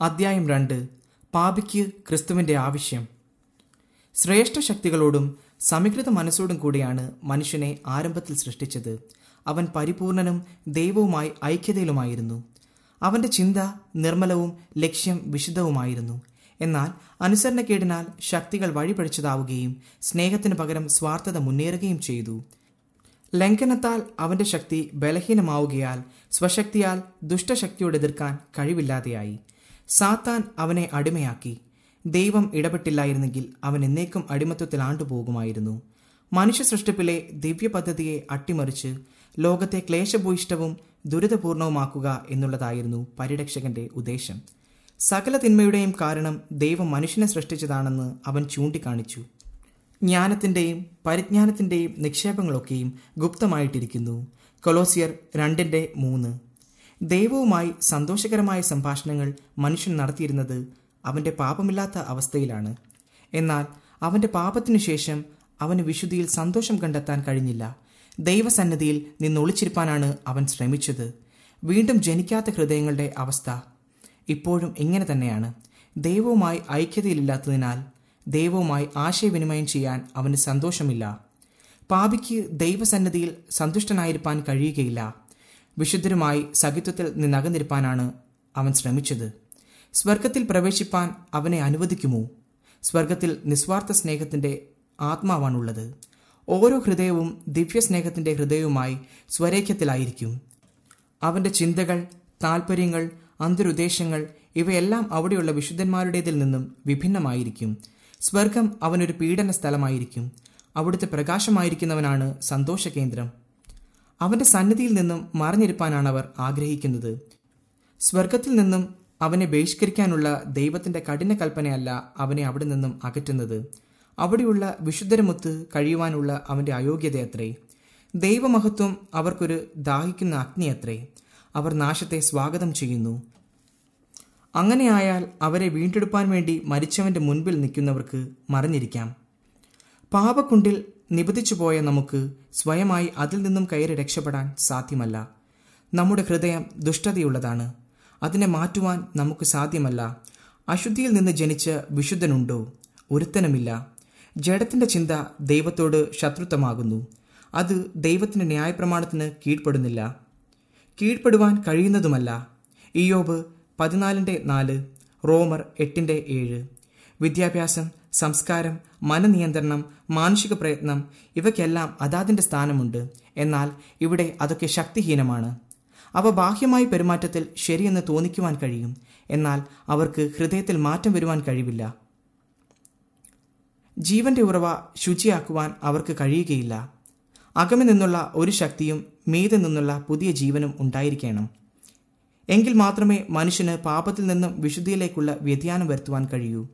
അദ്ധ്യായം രണ്ട്. പാപിക്ക് ക്രിസ്തുവിന്റെ ആവശ്യം. ശ്രേഷ്ഠ ശക്തികളോടും സമീകൃത മനസ്സോടും കൂടിയാണ് മനുഷ്യനെ ആരംഭത്തിൽ സൃഷ്ടിച്ചത്. അവൻ പരിപൂർണനും ദൈവവുമായി ഐക്യതയിലുമായിരുന്നു. അവന്റെ ചിന്ത നിർമ്മലവും ലക്ഷ്യം വിശുദ്ധവുമായിരുന്നു. എന്നാൽ അനുസരണക്കേടിനാൽ ശക്തികൾ വഴിപഴിച്ചതാവുകയും സ്നേഹത്തിന് പകരം സ്വാർത്ഥത മുന്നേറുകയും ചെയ്തു. ലംഘനത്താൽ അവന്റെ ശക്തി ബലഹീനമാവുകയാൽ സ്വശക്തിയാൽ ദുഷ്ടശക്തിയോട് എതിർക്കാൻ കഴിവില്ലാതെയായി. സാത്താൻ അവനെ അടിമയാക്കി. ദൈവം ഇടപെട്ടില്ലായിരുന്നെങ്കിൽ അവൻ എന്നേക്കും അടിമത്വത്തിൽ ആണ്ടുപോകുമായിരുന്നു. മനുഷ്യ സൃഷ്ടിപ്പിലെ ദിവ്യ പദ്ധതിയെ അട്ടിമറിച്ച് ലോകത്തെ ക്ലേശഭൂയിഷ്ടവും ദുരിതപൂർണവുമാക്കുക എന്നുള്ളതായിരുന്നു പരിരക്ഷകന്റെ ഉദ്ദേശം. സകല തിന്മയുടെയും കാരണം ദൈവം മനുഷ്യനെ സൃഷ്ടിച്ചതാണെന്ന് അവൻ ചൂണ്ടിക്കാണിച്ചു. ജ്ഞാനത്തിന്റെയും പരിജ്ഞാനത്തിന്റെയും നിക്ഷേപങ്ങളൊക്കെയും ഗുപ്തമായിട്ടിരിക്കുന്നു. കൊലോസിയർ രണ്ടിന്റെ മൂന്ന്. ദൈവവുമായി സന്തോഷകരമായ സംഭാഷണങ്ങൾ മനുഷ്യൻ നടത്തിയിരുന്നത് അവന്റെ പാപമില്ലാത്ത അവസ്ഥയിലാണ്. എന്നാൽ അവന്റെ പാപത്തിനു ശേഷം അവന് വിശുദ്ധിയിൽ സന്തോഷം കണ്ടെത്താൻ കഴിഞ്ഞില്ല. ദൈവസന്നദ്ധിയിൽ നിന്ന് ഒളിച്ചിരിപ്പാനാണ് അവൻ ശ്രമിച്ചത്. വീണ്ടും ജനിക്കാത്ത ഹൃദയങ്ങളുടെ അവസ്ഥ ഇപ്പോഴും ഇങ്ങനെ തന്നെയാണ്. ദൈവവുമായി ഐക്യതയിലില്ലാത്തതിനാൽ ദൈവവുമായി ആശയവിനിമയം ചെയ്യാൻ അവന് സന്തോഷമില്ല. പാപിക്ക് ദൈവസന്നദ്ധിയിൽ സന്തുഷ്ടനായിരിക്കാൻ കഴിയുകയില്ല. വിശുദ്ധരുമായി സഖിത്വത്തിൽ നിന്നകന്നിരുപ്പാനാണ് അവൻ ശ്രമിച്ചത്. സ്വർഗത്തിൽ പ്രവേശിപ്പാൻ അവനെ അനുവദിക്കുമോ? സ്വർഗത്തിൽ നിസ്വാർത്ഥ സ്നേഹത്തിന്റെ ആത്മാവാണുള്ളത്. ഓരോ ഹൃദയവും ദിവ്യസ്നേഹത്തിന്റെ ഹൃദയവുമായി സ്വരേഖ്യത്തിലായിരിക്കും. അവന്റെ ചിന്തകൾ താൽപ്പര്യങ്ങൾ അന്തരുദ്ദേശങ്ങൾ ഇവയെല്ലാം അവിടെയുള്ള വിശുദ്ധന്മാരുടേതിൽ നിന്നും വിഭിന്നമായിരിക്കും. സ്വർഗം അവനൊരു പീഡന സ്ഥലമായിരിക്കും അവിടുത്തെ പ്രകാശമായിരിക്കുന്നവനാണ് സന്തോഷകേന്ദ്രം. അവന്റെ സന്നിധിയിൽ നിന്നും മറഞ്ഞിരിപ്പാനാണ് അവർ ആഗ്രഹിക്കുന്നത്. സ്വർഗത്തിൽ നിന്നും അവനെ ബഹിഷ്കരിക്കാനുള്ള ദൈവത്തിന്റെ കഠിന കൽപ്പനയല്ല അവനെ അവിടെ നിന്നും അകറ്റുന്നത്. അവിടെയുള്ള വിശുദ്ധരമൊത്ത് കഴിയുവാനുള്ള അവന്റെ അയോഗ്യതയത്രേ ദൈവമഹത്വം അവർക്കൊരു ദാഹിക്കുന്ന അഗ്നിയത്രേ അവർ നാശത്തെ സ്വാഗതം ചെയ്യുന്നു. അങ്ങനെയായാൽ അവരെ വീണ്ടെടുപ്പാൻ വേണ്ടി മരിച്ചവന്റെ മുൻപിൽ നിൽക്കുന്നവർക്ക് മറിഞ്ഞിരിക്കാം. പാപക്കുണ്ടിൽ നിബന്ധിച്ചുപോയ നമുക്ക് സ്വയമായി അതിൽ നിന്നും കയറി രക്ഷപ്പെടാൻ സാധ്യമല്ല. നമ്മുടെ ഹൃദയം ദുഷ്ടതയുള്ളതാണ്. അതിനെ മാറ്റുവാൻ നമുക്ക് സാധ്യമല്ല. അശുദ്ധിയിൽ നിന്ന് ജനിച്ച് വിശുദ്ധനുണ്ടോ? ഒരുത്തനുമില്ല. ജഡത്തിന്റെ ചിന്ത ദൈവത്തോട് ശത്രുത്വമാകുന്നു. അത് ദൈവത്തിന്റെ ന്യായപ്രമാണത്തിന് കീഴ്പ്പെടുന്നില്ല. കീഴ്പ്പെടുവാൻ കഴിയുന്നതുമല്ല. ഇയോബ് പതിനാലിന്റെ നാല് റോമർ എട്ടിന്റെ ഏഴ്. വിദ്യാഭ്യാസം സംസ്കാരം മനനിയന്ത്രണം മാനുഷിക പ്രയത്നം ഇവയ്ക്കെല്ലാം അതാതിന്റെ സ്ഥാനമുണ്ട്. എന്നാൽ ഇവിടെ അതൊക്കെ ശക്തിഹീനമാണ്. അവ ബാഹ്യമായ പെരുമാറ്റത്തിൽ ശരിയെന്ന് തോന്നിക്കുവാൻ കഴിയും. എന്നാൽ അവർക്ക് ഹൃദയത്തിൽ മാറ്റം വരുവാൻ കഴിവില്ല. ജീവന്റെ ഉറവ ശുചിയാക്കുവാൻ അവർക്ക് കഴിയുകയില്ല. അകമി നിന്നുള്ള ഒരു ശക്തിയും മീതെ നിന്നുള്ള പുതിയ ജീവനും ഉണ്ടായിരിക്കണം. എങ്കിൽ മാത്രമേ മനുഷ്യന് പാപത്തിൽ നിന്നും വിശുദ്ധിയിലേക്കുള്ള വ്യതിയാനം വരുത്തുവാൻ കഴിയൂ.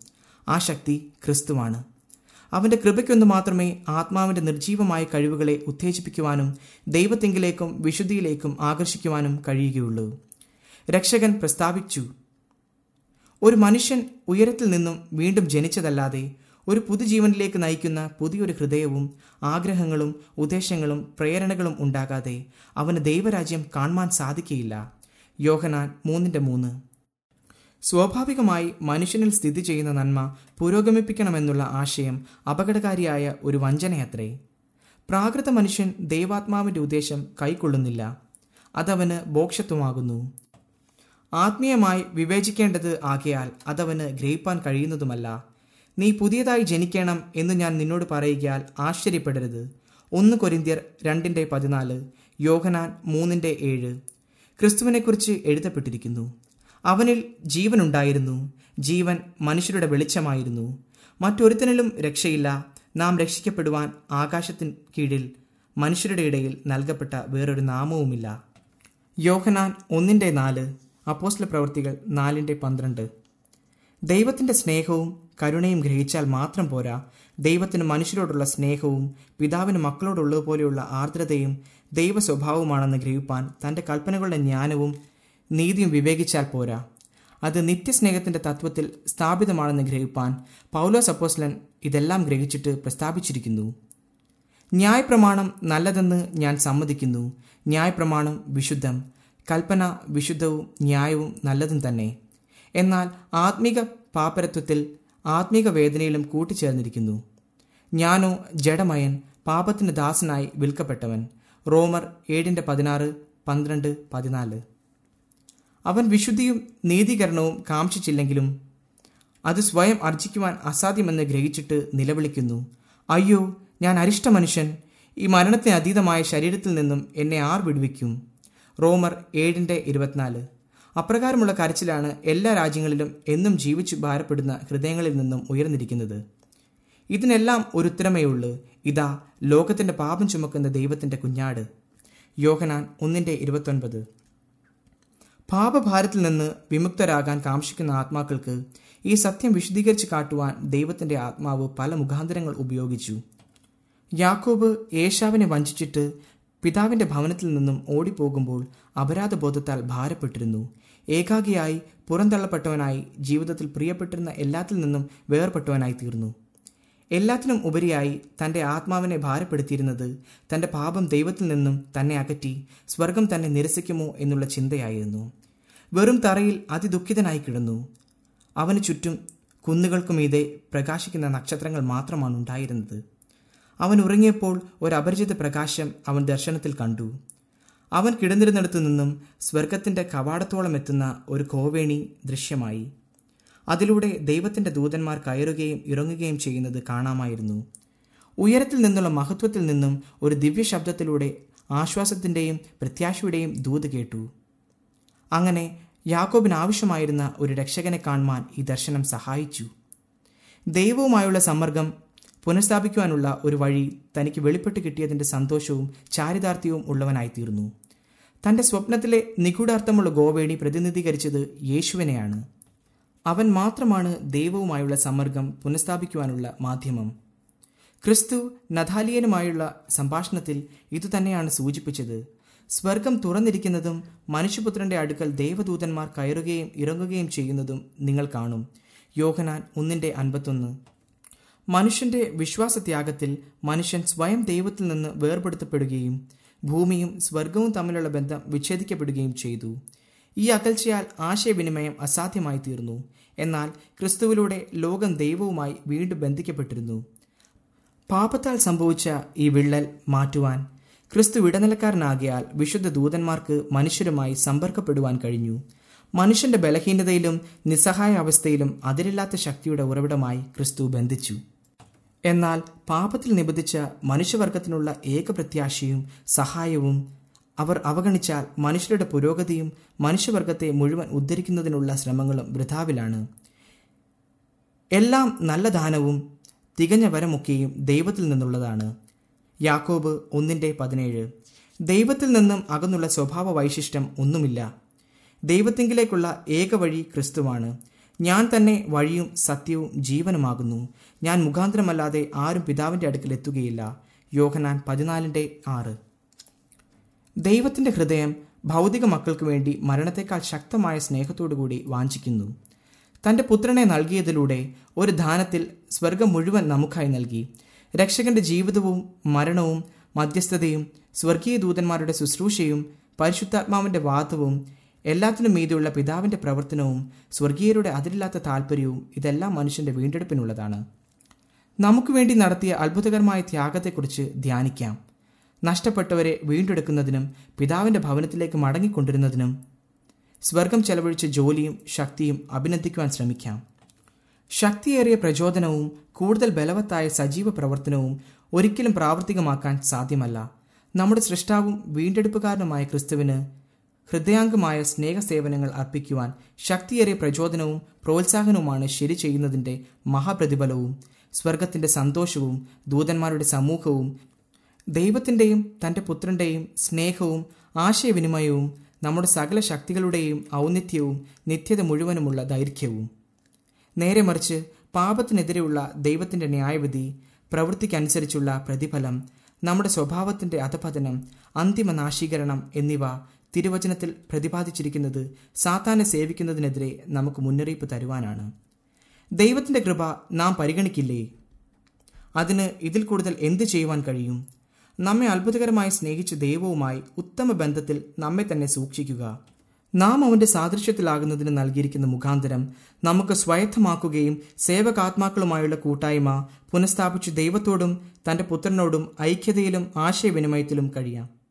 ആ ശക്തി ക്രിസ്തുവാണ്. അവന്റെ കൃപയ്ക്കൊന്നു മാത്രമേ ആത്മാവിന്റെ നിർജീവമായ കഴിവുകളെ ഉത്തേജിപ്പിക്കുവാനും ദൈവത്തെങ്കിലേക്കും വിശുദ്ധിയിലേക്കും ആകർഷിക്കുവാനും കഴിയുകയുള്ളൂ. രക്ഷകൻ പ്രസ്താവിച്ചു ഒരു മനുഷ്യൻ ഉയരത്തിൽ നിന്നും വീണ്ടും ജനിച്ചതല്ലാതെ ഒരു പുതുജീവനിലേക്ക് നയിക്കുന്ന പുതിയൊരു ഹൃദയവും ആഗ്രഹങ്ങളും ഉദ്ദേശങ്ങളും പ്രേരണകളും ഉണ്ടാകാതെ അവന് ദൈവരാജ്യം കാണുവാൻ സാധിക്കയില്ല. യോഹനാൻ മൂന്നിന്റെ മൂന്ന്. സ്വാഭാവികമായി മനുഷ്യനിൽ സ്ഥിതി ചെയ്യുന്ന നന്മ പുരോഗമിപ്പിക്കണമെന്നുള്ള ആശയം അപകടകാരിയായ ഒരു വഞ്ചനയത്രേ. പ്രാകൃത മനുഷ്യൻ ദൈവാത്മാവിന്റെ ഉദ്ദേശം കൈക്കൊള്ളുന്നില്ല. അതവന് ബോക്ഷത്വമാകുന്നു. ആത്മീയമായി വിവേചിക്കേണ്ടത് ആകയാൽ അതവന് ഗ്രഹിപ്പാൻ കഴിയുന്നതുമല്ല. നീ പുതിയതായി ജനിക്കണം എന്ന് ഞാൻ നിന്നോട് പറയുകയാൽ ആശ്ചര്യപ്പെടരുത്. ഒന്ന് കൊരിന്ത്യർ രണ്ടിന്റെ പതിനാല് യോഹനാൻ മൂന്നിന്റെ ഏഴ്. ക്രിസ്തുവിനെക്കുറിച്ച് എഴുതപ്പെട്ടിരിക്കുന്നു. അവനിൽ ജീവനുണ്ടായിരുന്നു. ജീവൻ മനുഷ്യരുടെ വെളിച്ചമായിരുന്നു. മറ്റൊരുത്തനിലും രക്ഷയില്ല. നാം രക്ഷിക്കപ്പെടുവാൻ ആകാശത്തിന് കീഴിൽ മനുഷ്യരുടെ ഇടയിൽ നൽകപ്പെട്ട വേറൊരു നാമവുമില്ല. യോഹനാൻ ഒന്നിന്റെ നാല് അപ്പോസ്ല പ്രവൃത്തികൾ നാലിന്റെ പന്ത്രണ്ട്. ദൈവത്തിന്റെ സ്നേഹവും കരുണയും ഗ്രഹിച്ചാൽ മാത്രം പോരാ. ദൈവത്തിന് മനുഷ്യരോടുള്ള സ്നേഹവും പിതാവിന് മക്കളോടുള്ളതുപോലെയുള്ള ആർദ്രതയും ദൈവ സ്വഭാവമാണെന്ന് ഗ്രഹിപ്പാൻ തന്റെ കൽപ്പനകളുടെ ജ്ഞാനവും നീതിയും വിവേകിച്ചാൽ പോരാ. അത് നിത്യസ്നേഹത്തിന്റെ തത്വത്തിൽ സ്ഥാപിതമാണെന്ന് ഗ്രഹിപ്പാൻ പൗലോസ് അപ്പോസ്ലൻ ഇതെല്ലാം ഗ്രഹിച്ചിട്ട് പ്രസ്താവിച്ചിരിക്കുന്നു. ന്യായപ്രമാണം നല്ലതെന്ന് ഞാൻ സമ്മതിക്കുന്നു. ന്യായപ്രമാണം വിശുദ്ധം. കൽപ്പന വിശുദ്ധവും ന്യായവും നല്ലതും തന്നെ. എന്നാൽ ആത്മീക പാപ്പരത്വത്തിൽ ആത്മീക വേദനയിലും കൂട്ടിച്ചേർന്നിരിക്കുന്നു. ഞാനോ ജഡമയൻ പാപത്തിന് ദാസനായി വിൽക്കപ്പെട്ടവൻ. റോമർ ഏഴിന്റെ പതിനാറ് പന്ത്രണ്ട് പതിനാല്. അവൻ വിശുദ്ധിയും നീതീകരണവും കാംക്ഷിച്ചില്ലെങ്കിലും അത് സ്വയം അർജിക്കുവാൻ അസാധ്യമെന്ന് ഗ്രഹിച്ചിട്ട് നിലവിളിക്കുന്നു. അയ്യോ ഞാൻ അരിഷ്ട മനുഷ്യൻ. ഈ മരണത്തിന് അതീതമായ ശരീരത്തിൽ നിന്നും എന്നെ ആർ വിടുവിക്കും? റോമർ ഏഴിന്റെ ഇരുപത്തിനാല്. അപ്രകാരമുള്ള കരച്ചിലാണ് എല്ലാ രാജ്യങ്ങളിലും എന്നും ജീവിച്ചു ഭാരപ്പെടുന്ന ഹൃദയങ്ങളിൽ നിന്നും ഉയർന്നിരിക്കുന്നത്. ഇതിനെല്ലാം ഒരു ഉത്തരമേയുള്ളൂ. ഇതാ ലോകത്തിന്റെ പാപം ചുമക്കുന്ന ദൈവത്തിന്റെ കുഞ്ഞാട്. യോഹനാൻ ഒന്നിന്റെ ഇരുപത്തൊൻപത്. പാപഭാരത്തിൽ നിന്ന് വിമുക്തരാകാൻ കാക്ഷിക്കുന്ന ആത്മാക്കൾക്ക് ഈ സത്യം വിശദീകരിച്ച് കാട്ടുവാൻ ദൈവത്തിന്റെ ആത്മാവ് പല മുഖാന്തരങ്ങൾ ഉപയോഗിച്ചു. യാക്കോബ് ഏഷാവിനെ വഞ്ചിച്ചിട്ട് പിതാവിന്റെ ഭവനത്തിൽ നിന്നും ഓടിപ്പോകുമ്പോൾ അപരാധബോധത്താൽ ഭാരപ്പെട്ടിരുന്നു. ഏകാഗിയായി പുറന്തള്ളപ്പെട്ടവനായി ജീവിതത്തിൽ പ്രിയപ്പെട്ടിരുന്ന എല്ലാത്തിൽ നിന്നും വേർപെട്ടവനായി തീർന്നു. എല്ലാത്തിനും ഉപരിയായി തന്റെ ആത്മാവിനെ ഭാരപ്പെടുത്തിയിരുന്നത് തന്റെ പാപം ദൈവത്തിൽ നിന്നും തന്നെ അകറ്റി സ്വർഗം തന്നെ നിരസിക്കുമോ എന്നുള്ള ചിന്തയായിരുന്നു. വെറും തറയിൽ അതിദുഃഖിതനായി കിടന്നു. അവന് ചുറ്റും കുന്നുകൾക്കുമീതെ പ്രകാശിക്കുന്ന നക്ഷത്രങ്ങൾ മാത്രമാണ് ഉണ്ടായിരുന്നത്. അവൻ ഉറങ്ങിയപ്പോൾ ഒരു അപരിചിത പ്രകാശം അവൻ ദർശനത്തിൽ കണ്ടു. അവൻ കിടന്നിരുന്നിടത്തു നിന്നും സ്വർഗത്തിന്റെ കവാടത്തോളം എത്തുന്ന ഒരു കോവേണി ദൃശ്യമായി. അതിലൂടെ ദൈവത്തിന്റെ ദൂതന്മാർ കയറുകയും ഇറങ്ങുകയും ചെയ്യുന്നത് കാണാമായിരുന്നു. ഉയരത്തിൽ നിന്നുള്ള മഹത്വത്തിൽ നിന്നും ഒരു ദിവ്യ ശബ്ദത്തിലൂടെ ആശ്വാസത്തിന്റെയും പ്രത്യാശയുടെയും ദൂത് കേട്ടു. അങ്ങനെ യാക്കോബിന് ആവശ്യമായിരുന്ന ഒരു രക്ഷകനെ കാണുവാൻ ഈ ദർശനം സഹായിച്ചു. ദൈവവുമായുള്ള സമ്മർഗം പുനഃസ്ഥാപിക്കുവാനുള്ള ഒരു വഴി തനിക്ക് വെളിപ്പെട്ട് കിട്ടിയതിന്റെ സന്തോഷവും ചാരിതാർത്ഥ്യവും ഉള്ളവനായിത്തീർന്നു. തന്റെ സ്വപ്നത്തിലെ നിഗൂഢാർത്ഥമുള്ള ഗോവേണി പ്രതിനിധീകരിച്ചത് യേശുവിനെയാണ്. അവൻ മാത്രമാണ് ദൈവവുമായുള്ള സമ്മർഗം പുനഃസ്ഥാപിക്കുവാനുള്ള മാധ്യമം. ക്രിസ്തു നഥാലിയനുമായുള്ള സംഭാഷണത്തിൽ ഇതുതന്നെയാണ് സൂചിപ്പിച്ചത്. സ്വർഗം തുറന്നിരിക്കുന്നതും മനുഷ്യപുത്രന്റെ അടുക്കൽ ദേവദൂതന്മാർ കയറുകയും ഇറങ്ങുകയും ചെയ്യുന്നതും നിങ്ങൾ കാണും. യോഹനാൻ ഒന്നിന്റെ അൻപത്തൊന്ന്. മനുഷ്യന്റെ വിശ്വാസത്യാഗത്തിൽ മനുഷ്യൻ സ്വയം ദൈവത്തിൽ നിന്ന് വേർപെടുത്തപ്പെടുകയും ഭൂമിയും സ്വർഗവും തമ്മിലുള്ള ബന്ധം വിച്ഛേദിക്കപ്പെടുകയും ചെയ്തു. ഈ അകൽച്ചയാൽ ആശയവിനിമയം അസാധ്യമായി തീർന്നു എന്നാൽ ക്രിസ്തുവിലൂടെ ലോകം ദൈവവുമായി വീണ്ടും ബന്ധിക്കപ്പെട്ടിരുന്നു. പാപത്താൽ സംഭവിച്ച ഈ വിള്ളൽ മാറ്റുവാൻ ക്രിസ്തു ഇടനിലക്കാരനാകിയാൽ വിശുദ്ധ ദൂതന്മാർക്ക് മനുഷ്യരുമായി സമ്പർക്കപ്പെടുവാൻ കഴിഞ്ഞു. മനുഷ്യന്റെ ബലഹീനതയിലും നിസ്സഹായ അവസ്ഥയിലും അതിരില്ലാത്ത ശക്തിയുടെ ഉറവിടമായി ക്രിസ്തു ബന്ധിച്ചു. എന്നാൽ പാപത്തിൽ നിബന്ധിച്ച മനുഷ്യവർഗത്തിനുള്ള ഏക പ്രത്യാശയും സഹായവും അവർ അവഗണിച്ചാൽ മനുഷ്യരുടെ പുരോഗതിയും മനുഷ്യവർഗത്തെ മുഴുവൻ ഉദ്ധരിക്കുന്നതിനുള്ള ശ്രമങ്ങളും വൃഥാവിലാണ്. എല്ലാം നല്ല ദാനവും തികഞ്ഞ വരമൊക്കെയും ദൈവത്തിൽ നിന്നുള്ളതാണ്. യാക്കോബ് ഒന്നിന്റെ പതിനേഴ്. ദൈവത്തിൽ നിന്നും അകന്നുള്ള സ്വഭാവ വൈശിഷ്ട്യം ഒന്നുമില്ല. ദൈവത്തിങ്കിലേക്കുള്ള ഏക വഴി ക്രിസ്തുവാണ്. ഞാൻ തന്നെ വഴിയും സത്യവും ജീവനുമാകുന്നു. ഞാൻ മുഖാന്തരമല്ലാതെ ആരും പിതാവിന്റെ അടുക്കൽ എത്തുകയില്ല. യോഹനാൻ പതിനാലിന്റെ ആറ്. ദൈവത്തിന്റെ ഹൃദയം ഭൗതിക മക്കൾക്ക് വേണ്ടി മരണത്തെക്കാൾ ശക്തമായ സ്നേഹത്തോടുകൂടി വാഞ്ചിക്കുന്നു. തന്റെ പുത്രനെ നൽകിയതിലൂടെ ഒരു ദാനത്തിൽ സ്വർഗം മുഴുവൻ നമുക്കായി നൽകി. രക്ഷകന്റെ ജീവിതവും മരണവും മധ്യസ്ഥതയും സ്വർഗീയ ദൂതന്മാരുടെ ശുശ്രൂഷയും പരിശുദ്ധാത്മാവിന്റെ വാദവും എല്ലാത്തിനും മീതെയുള്ള പിതാവിന്റെ പ്രവർത്തനവും സ്വർഗീയരുടെ അതിരില്ലാത്ത താല്പര്യവും ഇതെല്ലാം മനുഷ്യന്റെ വീണ്ടെടുപ്പിനുള്ളതാണ്. നമുക്ക് വേണ്ടി നടത്തിയ അത്ഭുതകരമായ ത്യാഗത്തെക്കുറിച്ച് ധ്യാനിക്കാം. നഷ്ടപ്പെട്ടവരെ വീണ്ടെടുക്കുന്നതിനും പിതാവിന്റെ ഭവനത്തിലേക്ക് മടങ്ങിക്കൊണ്ടിരുന്നതിനും സ്വർഗം ചെലവഴിച്ച ജോലിയും ശക്തിയും അഭിനന്ദിക്കുവാൻ ശ്രമിക്കാം. ശക്തിയേറിയ പ്രചോദനവും കൂടുതൽ ബലവത്തായ സജീവ പ്രവർത്തനവും ഒരിക്കലും പ്രാവർത്തികമാക്കാൻ സാധ്യമല്ല. നമ്മുടെ സൃഷ്ടാവും വീണ്ടെടുപ്പുകാരനുമായ ക്രിസ്തുവിന് ഹൃദയാംഗമായ സ്നേഹസേവനങ്ങൾ അർപ്പിക്കുവാൻ ശക്തിയേറിയ പ്രചോദനവും പ്രോത്സാഹനവുമാണ് ശരി ചെയ്യുന്നതിന്റെ മഹാപ്രതിഫലവും. സ്വർഗത്തിന്റെ സന്തോഷവും ദൂതന്മാരുടെ സമൂഹവും ദൈവത്തിന്റെയും തന്റെ പുത്രന്റെയും സ്നേഹവും ആശയവിനിമയവും നമ്മുടെ സകല ശക്തികളുടെയും ഔന്നിത്യവും നിത്യത മുഴുവനുമുള്ള ദൈർഘ്യവും. നേരെ മറിച്ച് പാപത്തിനെതിരെയുള്ള ദൈവത്തിന്റെ ന്യായവിധി പ്രവൃത്തിക്കനുസരിച്ചുള്ള പ്രതിഫലം നമ്മുടെ സ്വഭാവത്തിന്റെ അധപതനം അന്തിമ നാശീകരണം എന്നിവ തിരുവചനത്തിൽ പ്രതിപാദിച്ചിരിക്കുന്നത് സാത്താനെ സേവിക്കുന്നതിനെതിരെ നമുക്ക് മുന്നറിയിപ്പ് തരുവാനാണ്. ദൈവത്തിന്റെ കൃപ നാം പരിഗണിക്കില്ലേ? അതിന് ഇതിൽ കൂടുതൽ എന്ത് ചെയ്യുവാൻ കഴിയും? നമ്മെ അത്ഭുതകരമായി സ്നേഹിച്ച ദൈവവുമായി ഉത്തമ ബന്ധത്തിൽ നമ്മെ തന്നെ സൂക്ഷിക്കുക. നാം അവന്റെ സാദൃശ്യത്തിലാകുന്നതിന് നൽകിയിരിക്കുന്ന മുഖാന്തരം നമുക്ക് സ്വായത്തമാക്കുകയും സേവകാത്മാക്കളുമായുള്ള കൂട്ടായ്മ പുനഃസ്ഥാപിച്ച് ദൈവത്തോടും തന്റെ പുത്രനോടും ഐക്യതയിലും ആശയവിനിമയത്തിലും കഴിയാം.